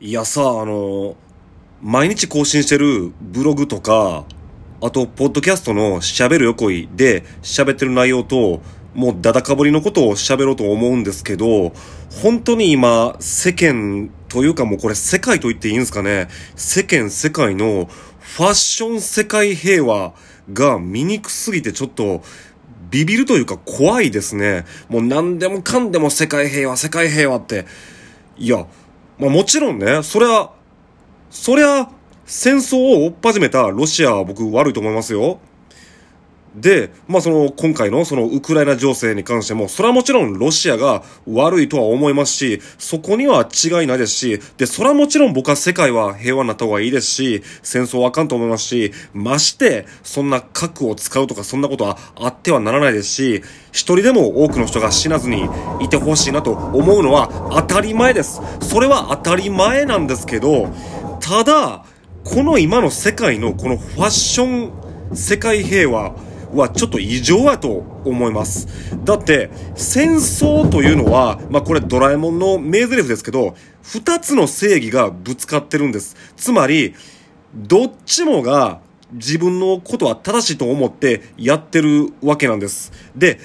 いやさ、あの、毎日更新してるブログとか、あと、ポッドキャストの喋る横井で喋ってる内容と、もうダダかぶりのことを喋ろうと思うんですけど、本当に今、世間というかもうこれ世界と言っていいんですかね。世間世界のファッション世界平和が醜すぎてちょっと、ビビるというか怖いですね。もう何でもかんでも世界平和、世界平和って。いや、まあもちろんね、そりゃ、そりゃ、戦争を追っ始めたロシアは僕悪いと思いますよ。で、まあその今回のそのウクライナ情勢に関しても、それはもちろんロシアが悪いとは思いますし、そこには違いないですし、で、それはもちろん僕は世界は平和になった方がいいですし、戦争はあかんと思いますし、まして、そんな核を使うとかそんなことはあってはならないですし、一人でも多くの人が死なずにいてほしいなと思うのは当たり前です。それは当たり前なんですけど、ただ、この今の世界のこのファッション世界平和、はちょっと異常やと思います。だって、戦争というのは、まあこれドラえもんの名台詞ですけど、二つの正義がぶつかってるんです。つまり、どっちもが自分のことは正しいと思ってやってるわけなんです。で、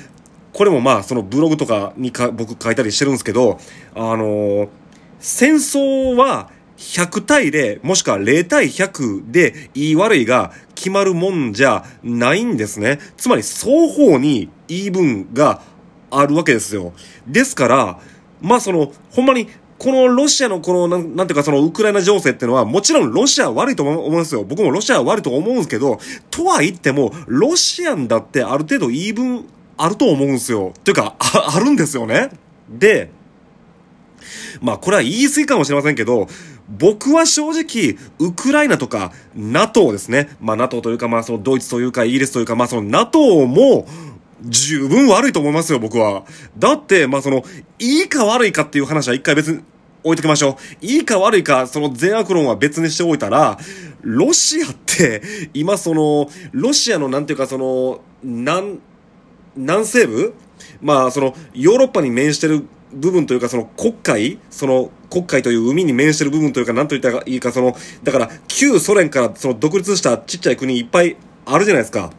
これもまあそのブログとかにか僕書いたりしてるんですけど、あのー、戦争は100対0、もしくは0対100で言い悪いが決まるもんじゃないんですね。つまり双方に言い分があるわけですよ。ですから、まあその、ほんまに、このロシアのこの、なん、なんていうかそのウクライナ情勢っていうのは、もちろんロシアは悪いと思うんですよ。僕もロシアは悪いと思うんですけど、とは言っても、ロシアンだってある程度言い分あると思うんですよ。というか、あ、あるんですよね。で、まあこれは言い過ぎかもしれませんけど、僕は正直、ウクライナとか NATO ですね。まあ NATO というか、まあそのドイツというかイギリスというか、まあその NATO も、十分悪いと思いますよ、僕は。だって、まあその、いいか悪いかっていう話は一回別に置いときましょう。いいか悪いか、その善悪論は別にしておいたら、ロシアって、今その、ロシアのなんていうかその、南、南西部？まあその、ヨーロッパに面してる部分というか、その国海、その国海という海に面してる部分というか、なんと言ったらいいか、その、だから、旧ソ連からその独立したちっちゃい国いっぱいあるじゃないですか。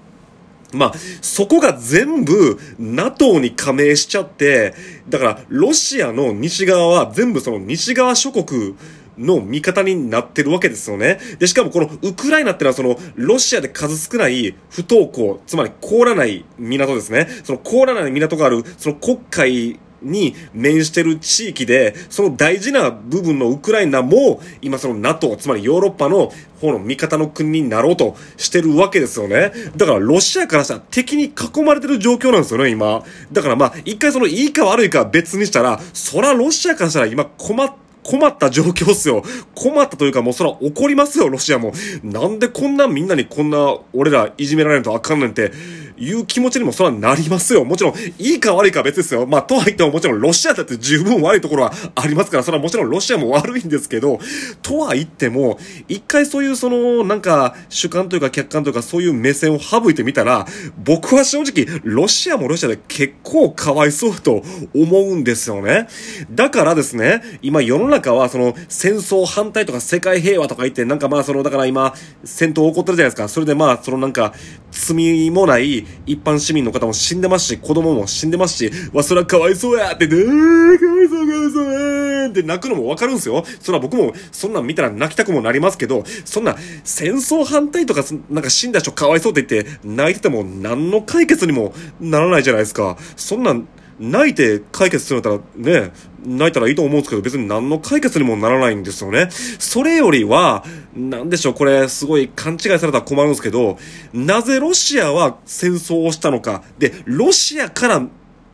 まあ、そこが全部 NATO に加盟しちゃって、だから、ロシアの西側は全部その西側諸国の味方になってるわけですよね。で、しかもこのウクライナってのはその、ロシアで数少ない不登校、つまり凍らない港ですね。その凍らない港がある、その国海に面してる地域で、その大事な部分のウクライナも、今その NATO、つまりヨーロッパの方の味方の国になろうとしてるわけですよね。だからロシアからしたら敵に囲まれてる状況なんですよね、今。だからまあ、一回そのいいか悪いか別にしたら、そらロシアからしたら今困って、困った状況っすよ。困ったというかもうそら怒りますよ、ロシアも。なんでこんなみんなにこんな俺らいじめられるとあかんねんって。いう気持ちにもそらなりますよ。もちろん、いいか悪いか別ですよ。まあ、とは言ってももちろんロシアだって十分悪いところはありますから、それはもちろんロシアも悪いんですけど、とは言っても、一回そういうその、なんか、主観というか客観というかそういう目線を省いてみたら、僕は正直、ロシアもロシアで結構かわいそうと思うんですよね。だからですね、今世の中はその、戦争反対とか世界平和とか言って、なんかまあその、だから今、戦闘起こってるじゃないですか。それでまあ、そのなんか、罪もない一般市民の方も死んでますし、子供も死んでますし、わ、そらかわいそうやってねー、かわいそうかわいそうって泣くのもわかるんですよ。そら僕もそんなん見たら泣きたくもなりますけど、そんな戦争反対とか、なんか死んだ人かわいそうって言って泣いてても何の解決にもならないじゃないですか。そんなん泣いて解決するんだったらね、泣いたらいいと思うんですけど、別に何の解決にもならないんですよね。それよりは、なんでしょう、これすごい勘違いされたら困るんですけど、なぜロシアは戦争をしたのか。で、ロシアから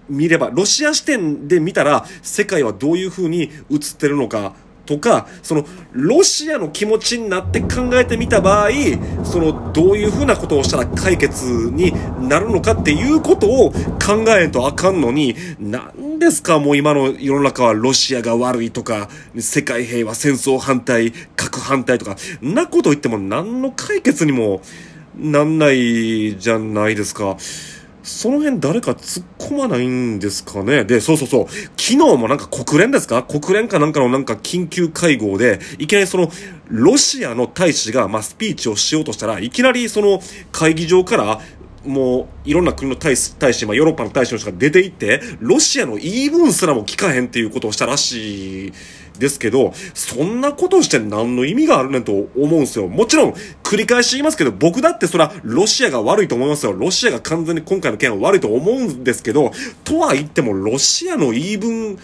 見れば、ロシア視点で見たら、世界はどういう風に映ってるのか。とか、その、ロシアの気持ちになって考えてみた場合、その、どういうふうなことをしたら解決になるのかっていうことを考えんとあかんのに、何ですかもう今の世の中はロシアが悪いとか、世界平和、戦争反対、核反対とか、なこと言っても何の解決にもなんないじゃないですか。その辺誰か突っ込まないんですかね？で、そうそうそう。昨日もなんか国連ですか？国連かなんかのなんか緊急会合で、いきなりその、ロシアの大使が、まあ、スピーチをしようとしたら、いきなりその会議場から、もう、いろんな国の大使、大使、まあ、ヨーロッパの大使の人が出ていって、ロシアの言い分すらも聞かへんっていうことをしたらしいですけど、そんなことして何の意味があるねんと思うんですよ。もちろん、繰り返し言いますけど、僕だってそら、ロシアが悪いと思いますよ。ロシアが完全に今回の件は悪いと思うんですけど、とは言っても、ロシアの言い分、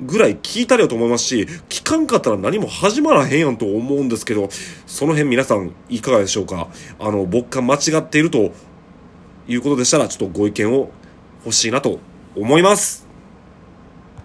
ぐらい聞いたりよと思いますし、聞かんかったら何も始まらへんやんと思うんですけど、その辺皆さんいかがでしょうかあの、僕が間違っているということでしたら、ちょっとご意見を欲しいなと思います。